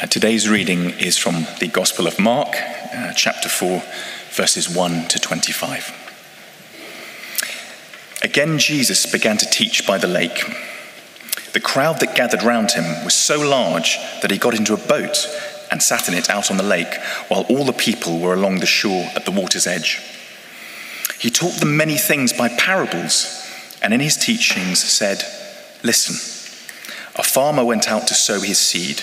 Uh, today's reading is from the Gospel of Mark, uh, chapter 4, verses 1 to 25. Again, Jesus began to teach by the lake. The crowd that gathered round him was so large that he got into a boat and sat in it out on the lake, while all the people were along the shore at the water's edge. He taught them many things by parables, and in his teachings said, Listen, a farmer went out to sow his seed.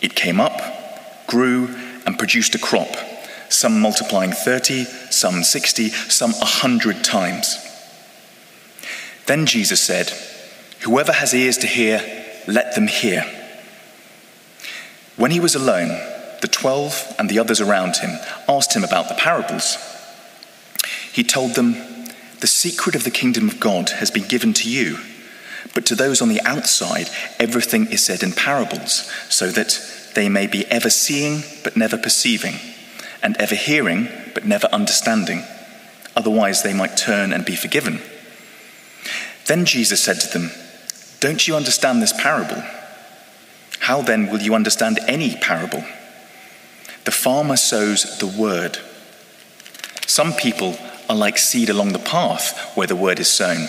it came up, grew, and produced a crop, some multiplying 30, some 60, some 100 times. Then Jesus said, Whoever has ears to hear, let them hear. When he was alone, the twelve and the others around him asked him about the parables. He told them, The secret of the kingdom of God has been given to you, but to those on the outside, everything is said in parables, so that they may be ever seeing but never perceiving, and ever hearing but never understanding. Otherwise, they might turn and be forgiven. Then Jesus said to them, Don't you understand this parable? How then will you understand any parable? The farmer sows the word. Some people are like seed along the path where the word is sown.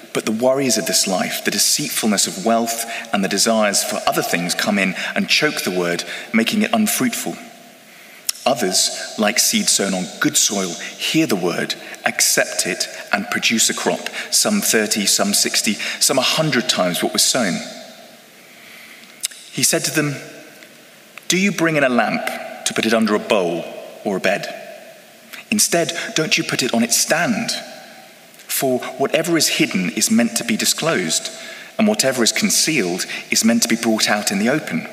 but the worries of this life, the deceitfulness of wealth, and the desires for other things come in and choke the word, making it unfruitful. Others, like seed sown on good soil, hear the word, accept it, and produce a crop, some 30, some 60, some 100 times what was sown. He said to them, Do you bring in a lamp to put it under a bowl or a bed? Instead, don't you put it on its stand? For whatever is hidden is meant to be disclosed, and whatever is concealed is meant to be brought out in the open.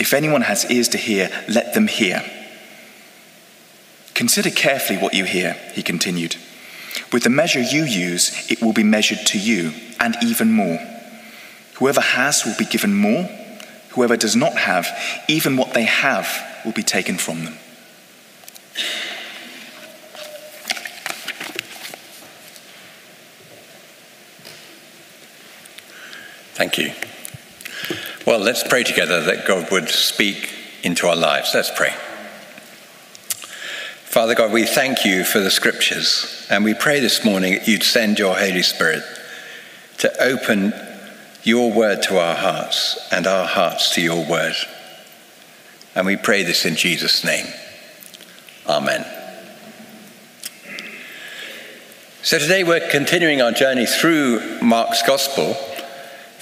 If anyone has ears to hear, let them hear. Consider carefully what you hear, he continued. With the measure you use, it will be measured to you, and even more. Whoever has will be given more. Whoever does not have, even what they have will be taken from them. Thank you. Well, let's pray together that God would speak into our lives. Let's pray. Father God, we thank you for the scriptures, and we pray this morning that you'd send your Holy Spirit to open your word to our hearts and our hearts to your word. And we pray this in Jesus' name. Amen. So today we're continuing our journey through Mark's Gospel,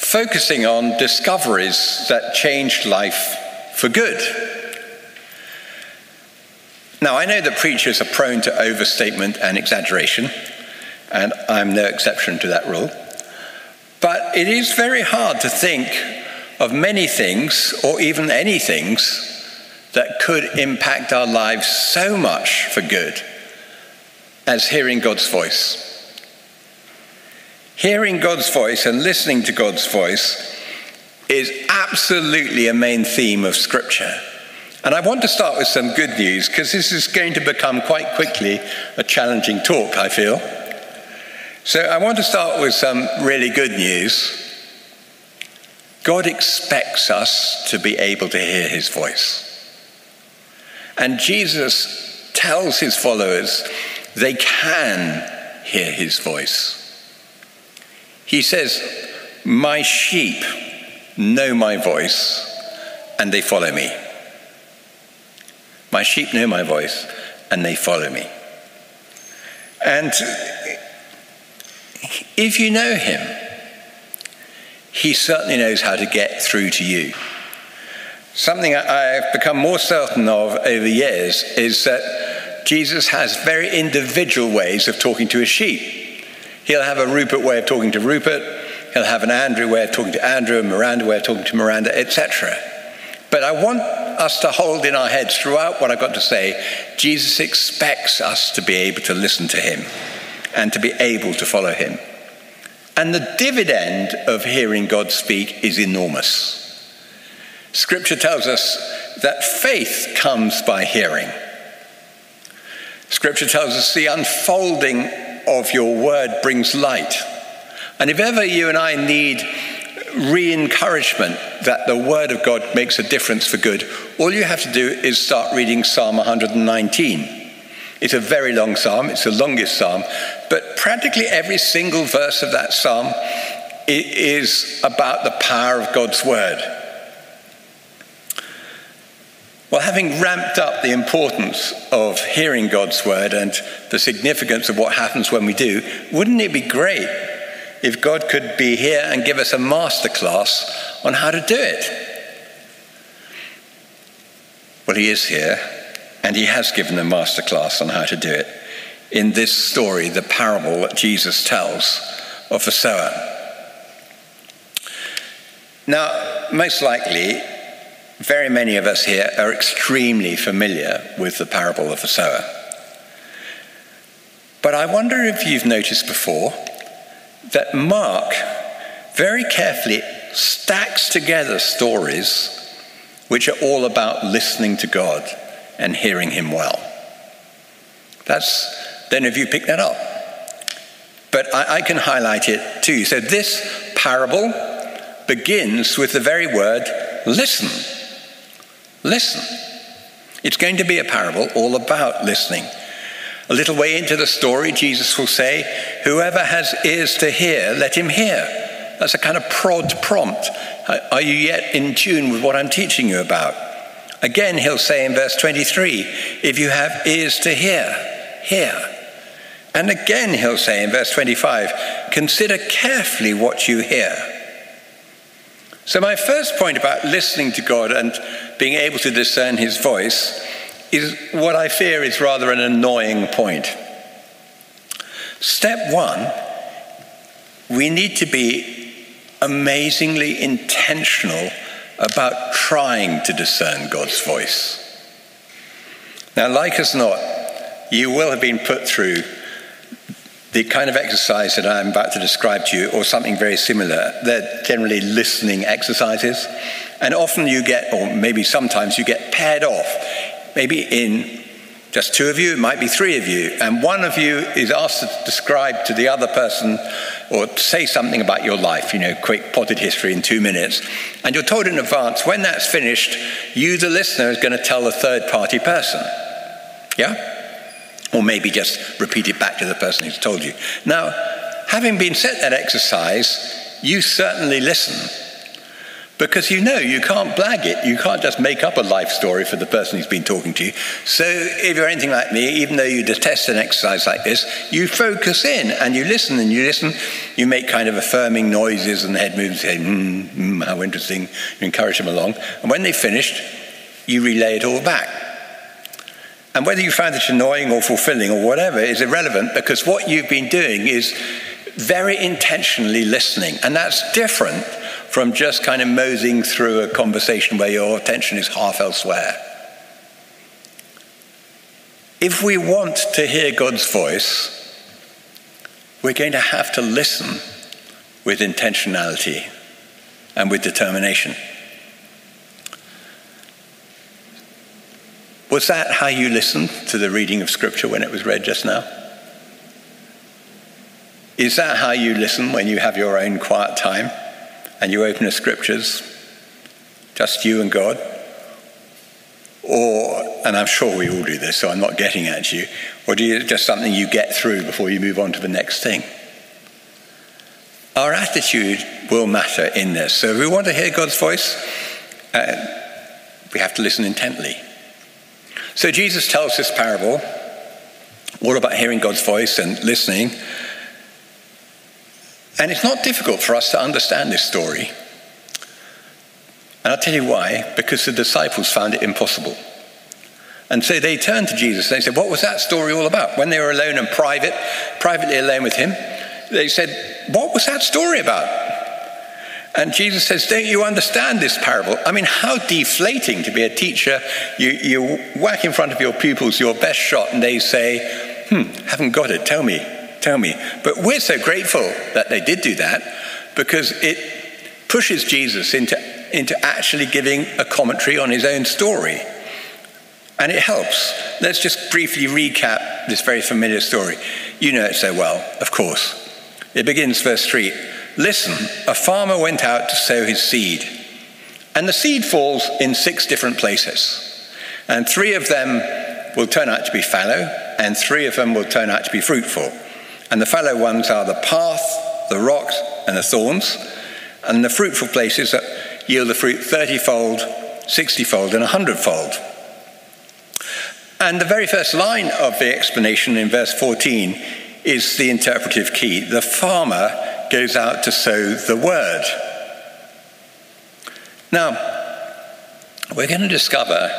focusing on discoveries that changed life for good. Now, I know that preachers are prone to overstatement and exaggeration, and I'm no exception to that rule. But it is very hard to think of many things, or even any things, that could impact our lives so much for good as hearing God's voice. Hearing God's voice and listening to God's voice is absolutely a main theme of Scripture. And I want to start with some good news because this is going to become quite quickly a challenging talk, I feel. So I want to start with some really good news. God expects us to be able to hear his voice. And Jesus tells his followers they can hear his voice. He says, My sheep know my voice and they follow me. My sheep know my voice, and they follow me. And if you know him, he certainly knows how to get through to you. Something I've become more certain of over the years is that Jesus has very individual ways of talking to his sheep. He'll have a Rupert way of talking to Rupert, he'll have an Andrew way of talking to Andrew, a Miranda way of talking to Miranda, etc. But I want us to hold in our heads throughout what I've got to say Jesus expects us to be able to listen to him and to be able to follow him. And the dividend of hearing God speak is enormous. Scripture tells us that faith comes by hearing. Scripture tells us the unfolding of your word brings light. And if ever you and I need re encouragement that the word of God makes a difference for good, all you have to do is start reading Psalm 119. It's a very long psalm, it's the longest psalm, but practically every single verse of that psalm is about the power of God's word. Well, having ramped up the importance of hearing God's word and the significance of what happens when we do, wouldn't it be great if God could be here and give us a masterclass on how to do it? Well, He is here. And he has given a masterclass on how to do it in this story, the parable that Jesus tells of the sower. Now, most likely, very many of us here are extremely familiar with the parable of the sower. But I wonder if you've noticed before that Mark very carefully stacks together stories which are all about listening to God and hearing him well. That's, then if you pick that up. But I, I can highlight it too. So this parable begins with the very word listen. Listen. It's going to be a parable all about listening. A little way into the story, Jesus will say, Whoever has ears to hear, let him hear. That's a kind of prod prompt. Are you yet in tune with what I'm teaching you about? Again, he'll say in verse 23 if you have ears to hear, hear. And again, he'll say in verse 25 consider carefully what you hear. So, my first point about listening to God and being able to discern his voice is what I fear is rather an annoying point. Step one, we need to be amazingly intentional about trying to discern God's voice. Now, like as not, you will have been put through the kind of exercise that I'm about to describe to you, or something very similar. They're generally listening exercises. And often you get, or maybe sometimes you get paired off, maybe in just two of you, it might be three of you, and one of you is asked to describe to the other person or say something about your life, you know, quick potted history in two minutes. And you're told in advance when that's finished, you, the listener, is going to tell a third party person. Yeah? Or maybe just repeat it back to the person who's told you. Now, having been set that exercise, you certainly listen because you know you can't blag it. You can't just make up a life story for the person who's been talking to you. So if you're anything like me, even though you detest an exercise like this, you focus in and you listen and you listen. You make kind of affirming noises and head moves, say, mm, mm, how interesting. You encourage them along. And when they've finished, you relay it all back. And whether you find it annoying or fulfilling or whatever is irrelevant because what you've been doing is very intentionally listening. And that's different from just kind of moseying through a conversation where your attention is half elsewhere. If we want to hear God's voice, we're going to have to listen with intentionality and with determination. Was that how you listened to the reading of Scripture when it was read just now? Is that how you listen when you have your own quiet time? and you open the scriptures, just you and God? Or, and I'm sure we all do this, so I'm not getting at you, or do you just something you get through before you move on to the next thing? Our attitude will matter in this. So if we want to hear God's voice, uh, we have to listen intently. So Jesus tells this parable all about hearing God's voice and listening. And it's not difficult for us to understand this story. And I'll tell you why because the disciples found it impossible. And so they turned to Jesus and they said, What was that story all about? When they were alone and private, privately alone with him, they said, What was that story about? And Jesus says, Don't you understand this parable? I mean, how deflating to be a teacher. You, you whack in front of your pupils your best shot, and they say, Hmm, haven't got it. Tell me, tell me. But we're so grateful that they did do that because it pushes Jesus into, into actually giving a commentary on his own story. And it helps. Let's just briefly recap this very familiar story. You know it so well, of course. It begins, verse 3 Listen, a farmer went out to sow his seed, and the seed falls in six different places. And three of them will turn out to be fallow, and three of them will turn out to be fruitful. And the fallow ones are the path, the rocks, and the thorns. And the fruitful places that yield the fruit 30 fold, 60 fold, and 100 fold. And the very first line of the explanation in verse 14 is the interpretive key. The farmer goes out to sow the word. Now, we're going to discover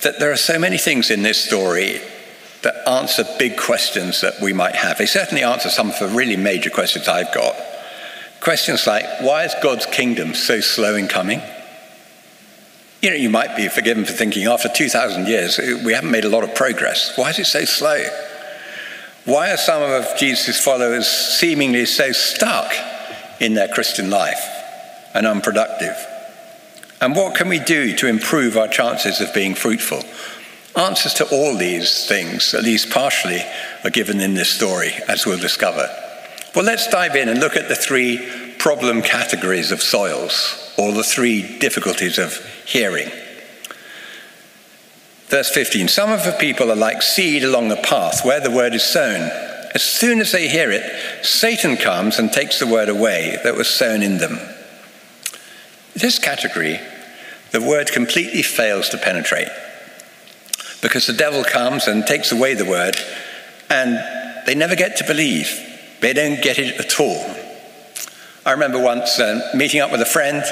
that there are so many things in this story that answer big questions that we might have. They certainly answer some of the really major questions I've got. Questions like why is God's kingdom so slow in coming? You know, you might be forgiven for thinking after 2,000 years, we haven't made a lot of progress. Why is it so slow? Why are some of Jesus' followers seemingly so stuck in their Christian life and unproductive? And what can we do to improve our chances of being fruitful? Answers to all these things, at least partially, are given in this story, as we'll discover. Well, let's dive in and look at the three problem categories of soils, or the three difficulties of hearing. Verse 15 Some of the people are like seed along the path where the word is sown. As soon as they hear it, Satan comes and takes the word away that was sown in them. This category, the word completely fails to penetrate because the devil comes and takes away the word and they never get to believe. They don't get it at all. I remember once uh, meeting up with a friend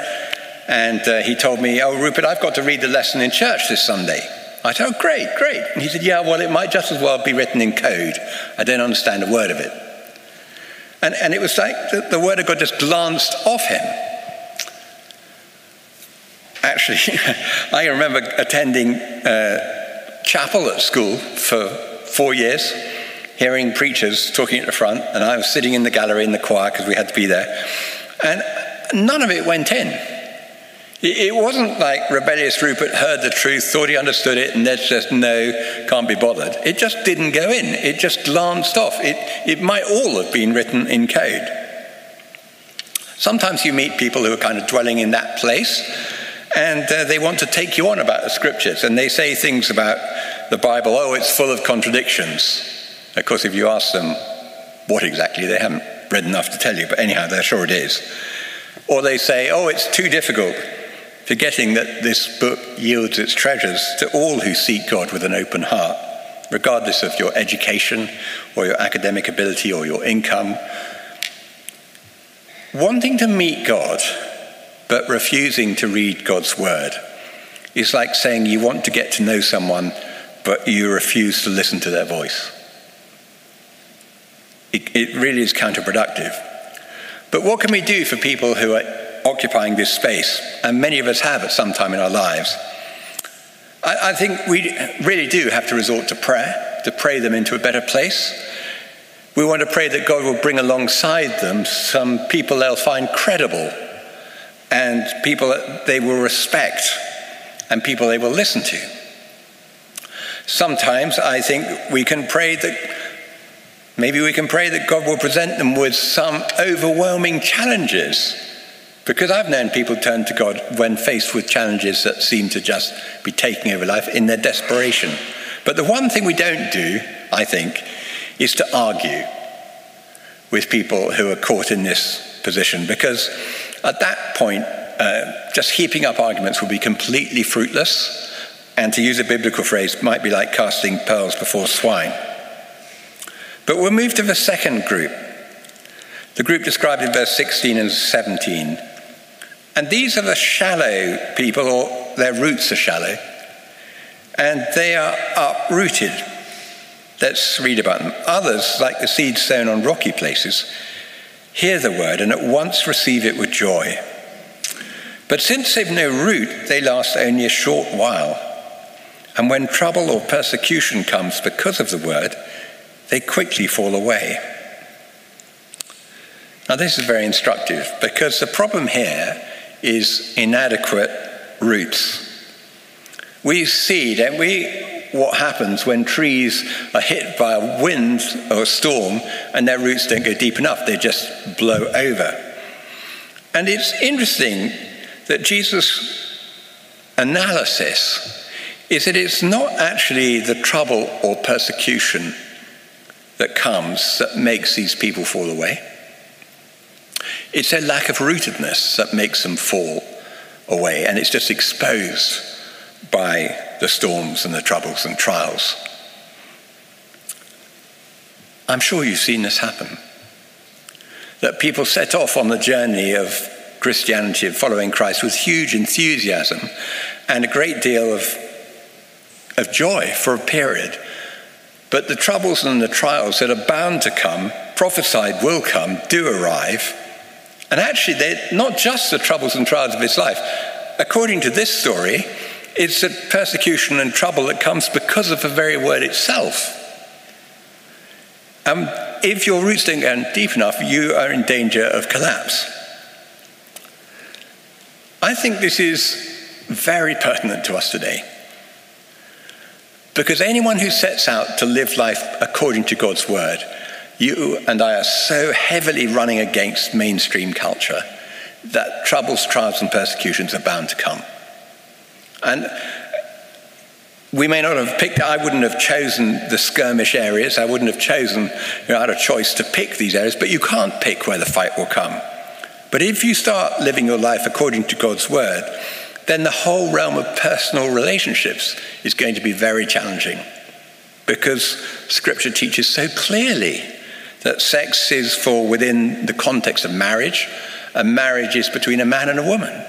and uh, he told me, Oh, Rupert, I've got to read the lesson in church this Sunday. I said, Oh, great, great. And he said, Yeah, well, it might just as well be written in code. I don't understand a word of it. And, and it was like the, the word of God just glanced off him. Actually, I remember attending uh, chapel at school for four years, hearing preachers talking at the front, and I was sitting in the gallery in the choir because we had to be there. And none of it went in. It wasn't like rebellious Rupert heard the truth, thought he understood it, and then just no, can't be bothered. It just didn't go in. It just glanced off. It, it might all have been written in code. Sometimes you meet people who are kind of dwelling in that place, and uh, they want to take you on about the scriptures, and they say things about the Bible, oh, it's full of contradictions. Of course, if you ask them what exactly, they haven't read enough to tell you, but anyhow, they're sure it is. Or they say, oh, it's too difficult forgetting that this book yields its treasures to all who seek God with an open heart, regardless of your education or your academic ability or your income. Wanting to meet God, but refusing to read God's word is like saying you want to get to know someone, but you refuse to listen to their voice. It, it really is counterproductive. But what can we do for people who are occupying this space, and many of us have at some time in our lives. I, I think we really do have to resort to prayer, to pray them into a better place. We want to pray that God will bring alongside them some people they'll find credible and people they will respect and people they will listen to. Sometimes I think we can pray that maybe we can pray that God will present them with some overwhelming challenges because I've known people turn to God when faced with challenges that seem to just be taking over life in their desperation. But the one thing we don't do, I think, is to argue with people who are caught in this position because at that point, uh, just heaping up arguments will be completely fruitless and to use a biblical phrase, might be like casting pearls before swine. But we'll move to the second group, the group described in verse 16 and 17. And these are the shallow people, or their roots are shallow, and they are uprooted. Let's read about them. Others, like the seed sown on rocky places, hear the word and at once receive it with joy. But since they've no root, they last only a short while. And when trouble or persecution comes because of the word, they quickly fall away. Now, this is very instructive because the problem here is inadequate roots. We see, don't we, what happens when trees are hit by a wind or a storm and their roots don't go deep enough, they just blow over. And it's interesting that Jesus' analysis is that it's not actually the trouble or persecution that comes that makes these people fall away. It's a lack of rootedness that makes them fall away, and it's just exposed by the storms and the troubles and trials. I'm sure you've seen this happen. That people set off on the journey of Christianity, of following Christ, with huge enthusiasm and a great deal of, of joy for a period. But the troubles and the trials that are bound to come, prophesied will come, do arrive. And actually, they're not just the troubles and trials of his life. According to this story, it's the persecution and trouble that comes because of the very word itself. And if your roots don't go deep enough, you are in danger of collapse. I think this is very pertinent to us today. Because anyone who sets out to live life according to God's word, you and I are so heavily running against mainstream culture that troubles, trials, and persecutions are bound to come. And we may not have picked, I wouldn't have chosen the skirmish areas, I wouldn't have chosen, you know, I had a choice to pick these areas, but you can't pick where the fight will come. But if you start living your life according to God's word, then the whole realm of personal relationships is going to be very challenging because Scripture teaches so clearly that sex is for within the context of marriage, and marriage is between a man and a woman.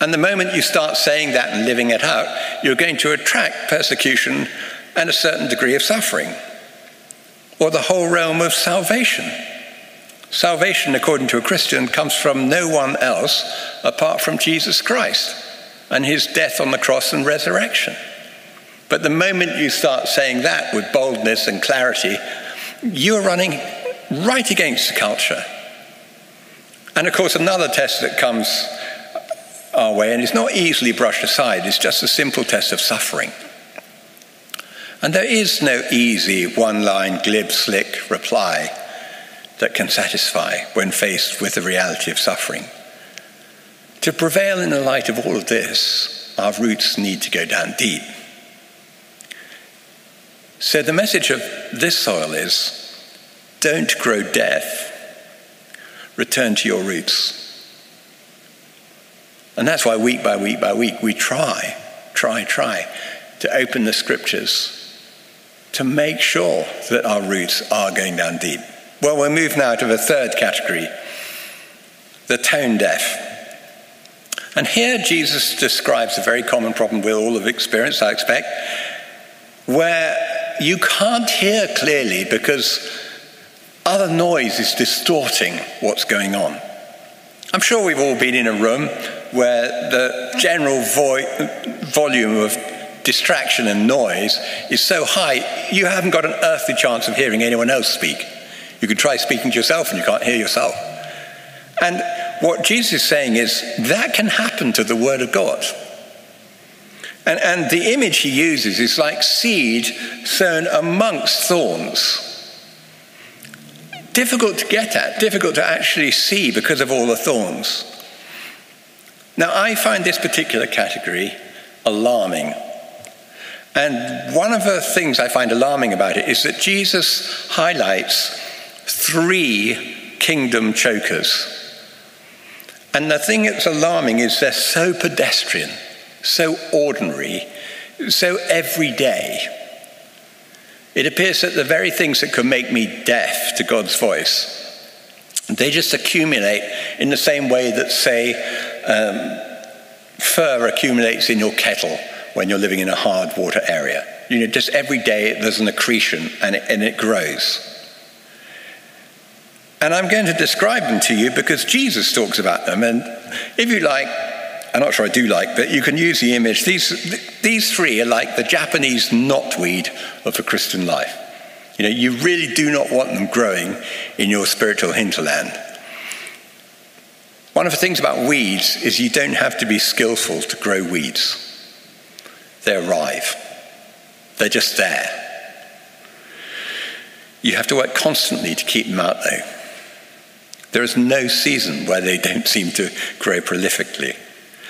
And the moment you start saying that and living it out, you're going to attract persecution and a certain degree of suffering. Or the whole realm of salvation. Salvation, according to a Christian, comes from no one else apart from Jesus Christ and his death on the cross and resurrection. But the moment you start saying that with boldness and clarity, you're running right against the culture. And of course, another test that comes our way, and it's not easily brushed aside, it's just a simple test of suffering. And there is no easy one line, glib, slick reply that can satisfy when faced with the reality of suffering. To prevail in the light of all of this, our roots need to go down deep. So, the message of this soil is don't grow deaf, return to your roots. And that's why, week by week by week, we try, try, try to open the scriptures to make sure that our roots are going down deep. Well, we'll move now to the third category the tone deaf. And here Jesus describes a very common problem we all have experienced, I expect, where you can't hear clearly because other noise is distorting what's going on. I'm sure we've all been in a room where the general vo- volume of distraction and noise is so high, you haven't got an earthly chance of hearing anyone else speak. You can try speaking to yourself and you can't hear yourself. And what Jesus is saying is that can happen to the Word of God. And, and the image he uses is like seed sown amongst thorns. Difficult to get at, difficult to actually see because of all the thorns. Now, I find this particular category alarming. And one of the things I find alarming about it is that Jesus highlights three kingdom chokers. And the thing that's alarming is they're so pedestrian. So ordinary, so everyday. It appears that the very things that could make me deaf to God's voice, they just accumulate in the same way that, say, um, fur accumulates in your kettle when you're living in a hard water area. You know, just every day there's an accretion and it, and it grows. And I'm going to describe them to you because Jesus talks about them. And if you like, I'm not sure I do like, but you can use the image. These, these three are like the Japanese knotweed of a Christian life. You know, you really do not want them growing in your spiritual hinterland. One of the things about weeds is you don't have to be skillful to grow weeds. They arrive. They're just there. You have to work constantly to keep them out, though. There is no season where they don't seem to grow prolifically.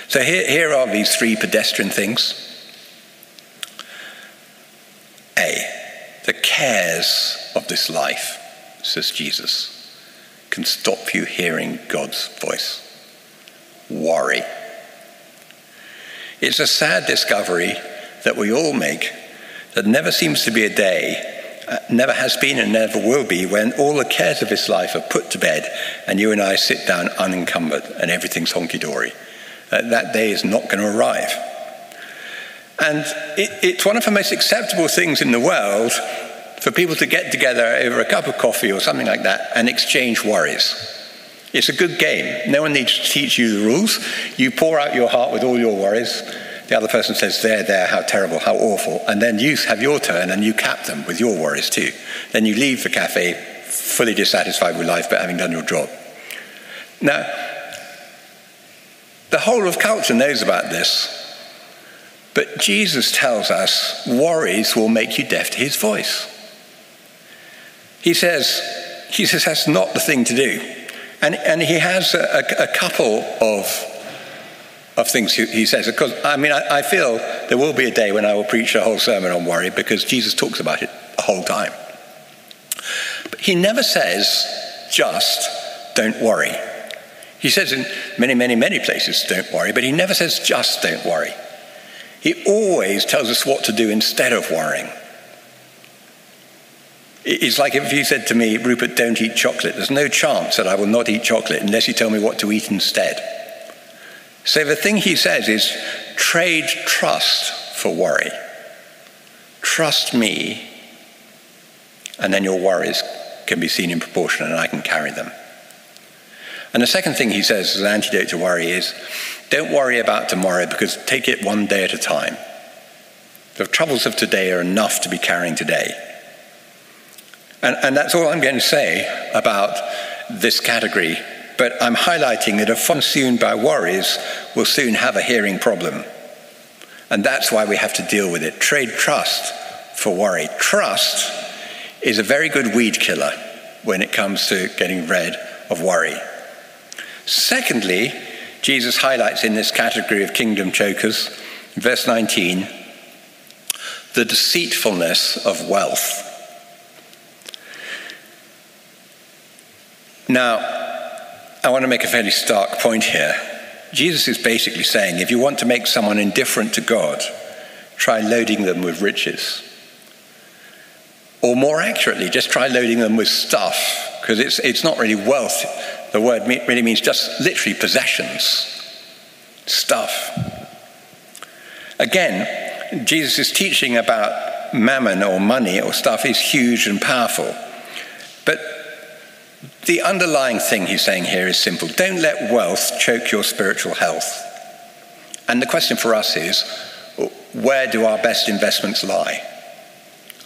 So here, here are these three pedestrian things. A, the cares of this life, says Jesus, can stop you hearing God's voice. Worry. It's a sad discovery that we all make that never seems to be a day, uh, never has been and never will be, when all the cares of this life are put to bed and you and I sit down unencumbered and everything's honky dory uh, that day is not going to arrive. And it, it's one of the most acceptable things in the world for people to get together over a cup of coffee or something like that and exchange worries. It's a good game. No one needs to teach you the rules. You pour out your heart with all your worries. The other person says, There, there, how terrible, how awful. And then you have your turn and you cap them with your worries too. Then you leave the cafe fully dissatisfied with life but having done your job. Now, the whole of culture knows about this. But Jesus tells us worries will make you deaf to his voice. He says, he says that's not the thing to do. And, and he has a, a, a couple of, of things he, he says. Because, I mean, I, I feel there will be a day when I will preach a whole sermon on worry because Jesus talks about it the whole time. But he never says just don't worry. He says in many, many, many places, don't worry, but he never says just don't worry. He always tells us what to do instead of worrying. It's like if you said to me, Rupert, don't eat chocolate. There's no chance that I will not eat chocolate unless you tell me what to eat instead. So the thing he says is trade trust for worry. Trust me, and then your worries can be seen in proportion, and I can carry them. And the second thing he says as an antidote to worry is don't worry about tomorrow because take it one day at a time. The troubles of today are enough to be carrying today. And, and that's all I'm going to say about this category. But I'm highlighting that if consumed by worries, will soon have a hearing problem. And that's why we have to deal with it. Trade trust for worry. Trust is a very good weed killer when it comes to getting rid of worry. Secondly, Jesus highlights in this category of kingdom chokers, verse 19, the deceitfulness of wealth. Now, I want to make a fairly stark point here. Jesus is basically saying if you want to make someone indifferent to God, try loading them with riches. Or more accurately, just try loading them with stuff, because it's, it's not really wealth the word really means just literally possessions, stuff. Again, Jesus' teaching about mammon or money or stuff is huge and powerful. But the underlying thing he's saying here is simple don't let wealth choke your spiritual health. And the question for us is where do our best investments lie?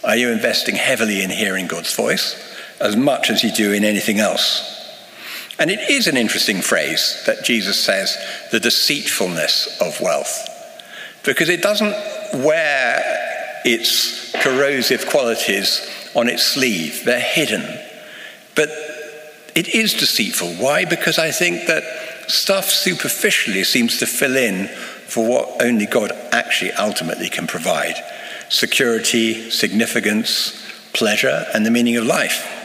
Are you investing heavily in hearing God's voice as much as you do in anything else? And it is an interesting phrase that Jesus says, the deceitfulness of wealth, because it doesn't wear its corrosive qualities on its sleeve, they're hidden. But it is deceitful. Why? Because I think that stuff superficially seems to fill in for what only God actually ultimately can provide security, significance, pleasure, and the meaning of life.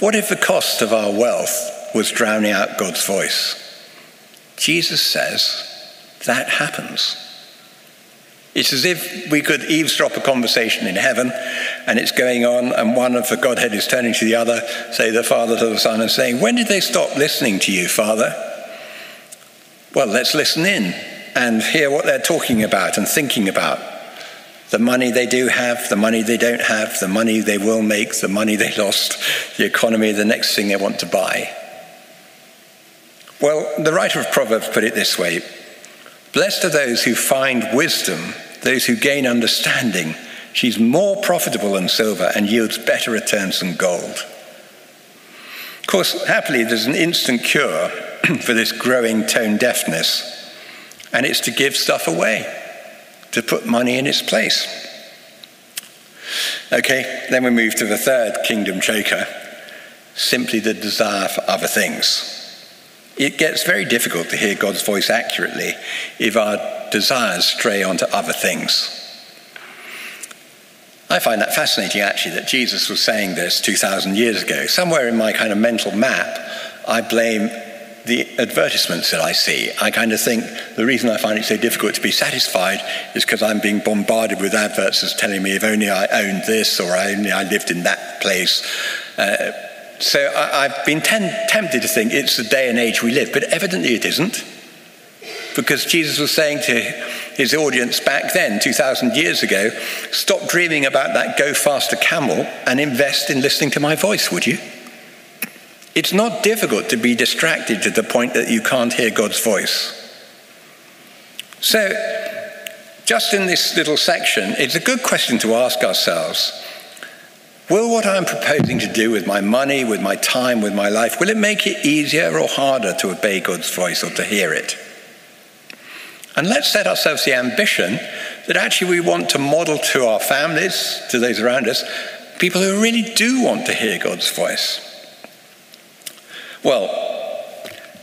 What if the cost of our wealth was drowning out God's voice? Jesus says that happens. It's as if we could eavesdrop a conversation in heaven and it's going on, and one of the Godhead is turning to the other, say the Father to the Son, and saying, When did they stop listening to you, Father? Well, let's listen in and hear what they're talking about and thinking about. The money they do have, the money they don't have, the money they will make, the money they lost, the economy, the next thing they want to buy. Well, the writer of Proverbs put it this way Blessed are those who find wisdom those who gain understanding. She's more profitable than silver and yields better returns than gold. Of course, happily, there's an instant cure for this growing tone deafness, and it's to give stuff away, to put money in its place. Okay, then we move to the third kingdom choker simply the desire for other things. It gets very difficult to hear God's voice accurately if our desires stray onto other things. I find that fascinating, actually, that Jesus was saying this 2,000 years ago. Somewhere in my kind of mental map, I blame the advertisements that I see. I kind of think the reason I find it so difficult to be satisfied is because I'm being bombarded with adverts that's telling me if only I owned this or I only I lived in that place. Uh, so I, have been ten, tempted to think it's the day and age we live, but evidently it isn't. Because Jesus was saying to his audience back then, 2,000 years ago, stop dreaming about that go faster camel and invest in listening to my voice, would you? It's not difficult to be distracted to the point that you can't hear God's voice. So, just in this little section, it's a good question to ask ourselves Will what I'm proposing to do with my money, with my time, with my life, will it make it easier or harder to obey God's voice or to hear it? And let's set ourselves the ambition that actually we want to model to our families, to those around us, people who really do want to hear God's voice. Well,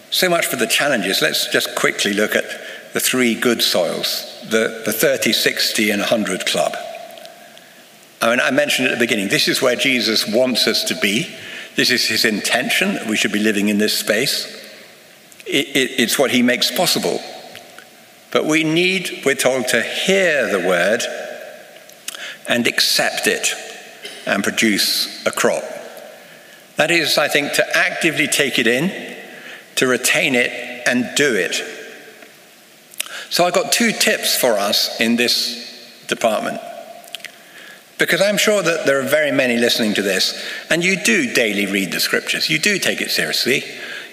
so much for the challenges. Let's just quickly look at the three good soils the, the 30, 60, and 100 club. I mean, I mentioned at the beginning, this is where Jesus wants us to be. This is his intention that we should be living in this space. It, it, it's what he makes possible. But we need, we're told, to hear the word and accept it and produce a crop. That is, I think, to actively take it in, to retain it, and do it. So I've got two tips for us in this department. Because I'm sure that there are very many listening to this, and you do daily read the scriptures. You do take it seriously.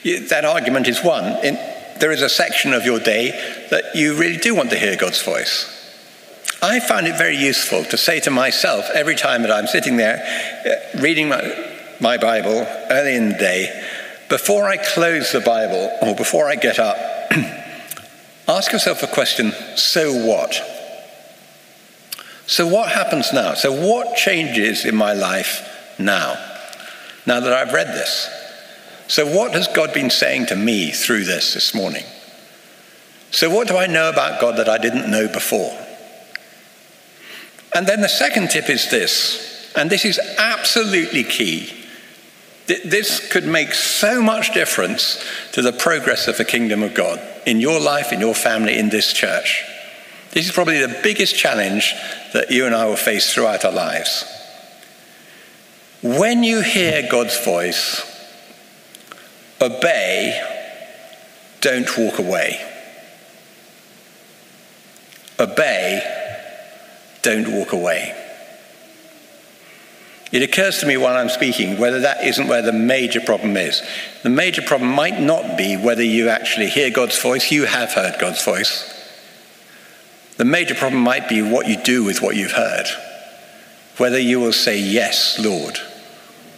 You, that argument is one. In, there is a section of your day that you really do want to hear God's voice. I find it very useful to say to myself every time that I'm sitting there uh, reading my, my Bible early in the day, before I close the Bible or before I get up, ask yourself a question so what? So, what happens now? So, what changes in my life now? Now that I've read this. So, what has God been saying to me through this this morning? So, what do I know about God that I didn't know before? And then the second tip is this, and this is absolutely key. This could make so much difference to the progress of the kingdom of God in your life, in your family, in this church. This is probably the biggest challenge that you and I will face throughout our lives. When you hear God's voice, obey, don't walk away. Obey, don't walk away. It occurs to me while I'm speaking whether that isn't where the major problem is. The major problem might not be whether you actually hear God's voice, you have heard God's voice. The major problem might be what you do with what you've heard. Whether you will say, Yes, Lord,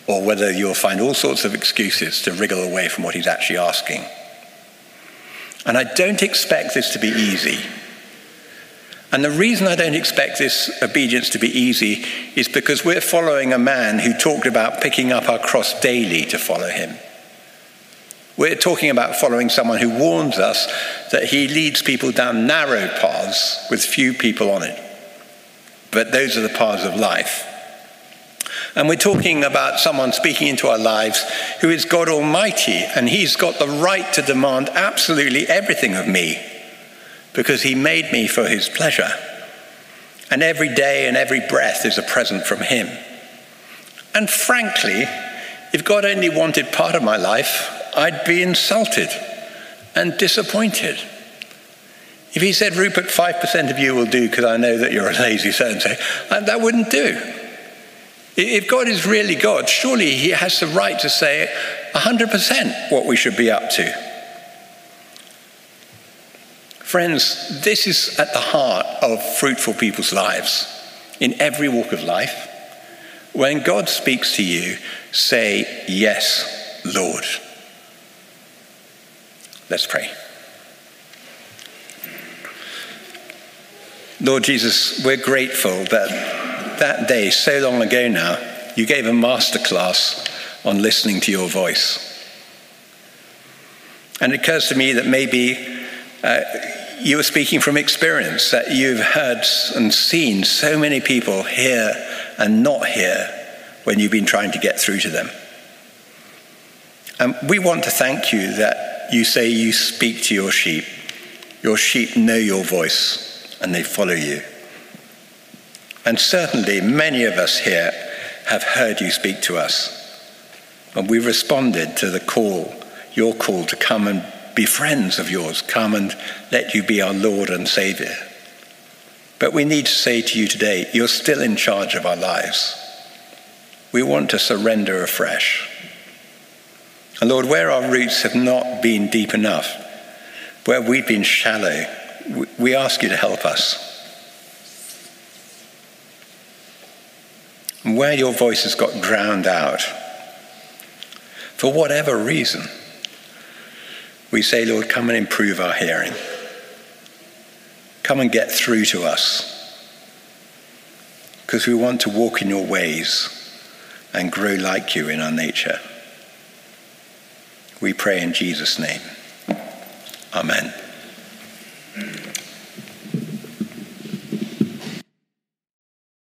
or whether you'll find all sorts of excuses to wriggle away from what he's actually asking. And I don't expect this to be easy. And the reason I don't expect this obedience to be easy is because we're following a man who talked about picking up our cross daily to follow him. We're talking about following someone who warns us that he leads people down narrow paths with few people on it. But those are the paths of life. And we're talking about someone speaking into our lives who is God Almighty, and he's got the right to demand absolutely everything of me. Because he made me for his pleasure. And every day and every breath is a present from him. And frankly, if God only wanted part of my life, I'd be insulted and disappointed. If he said, Rupert, 5% of you will do because I know that you're a lazy so and so, that wouldn't do. If God is really God, surely he has the right to say 100% what we should be up to. Friends, this is at the heart of fruitful people's lives in every walk of life. When God speaks to you, say, Yes, Lord. Let's pray. Lord Jesus, we're grateful that that day, so long ago now, you gave a masterclass on listening to your voice. And it occurs to me that maybe uh, you were speaking from experience, that you've heard and seen so many people hear and not hear when you've been trying to get through to them. And we want to thank you that you say you speak to your sheep. Your sheep know your voice and they follow you. And certainly, many of us here have heard you speak to us. And we've responded to the call, your call to come and be friends of yours, come and let you be our Lord and Savior. But we need to say to you today, you're still in charge of our lives. We want to surrender afresh. And Lord, where our roots have not been deep enough, where we've been shallow, we ask you to help us. Where your voice has got drowned out, for whatever reason, we say, Lord, come and improve our hearing. Come and get through to us. Because we want to walk in your ways and grow like you in our nature. We pray in Jesus' name. Amen.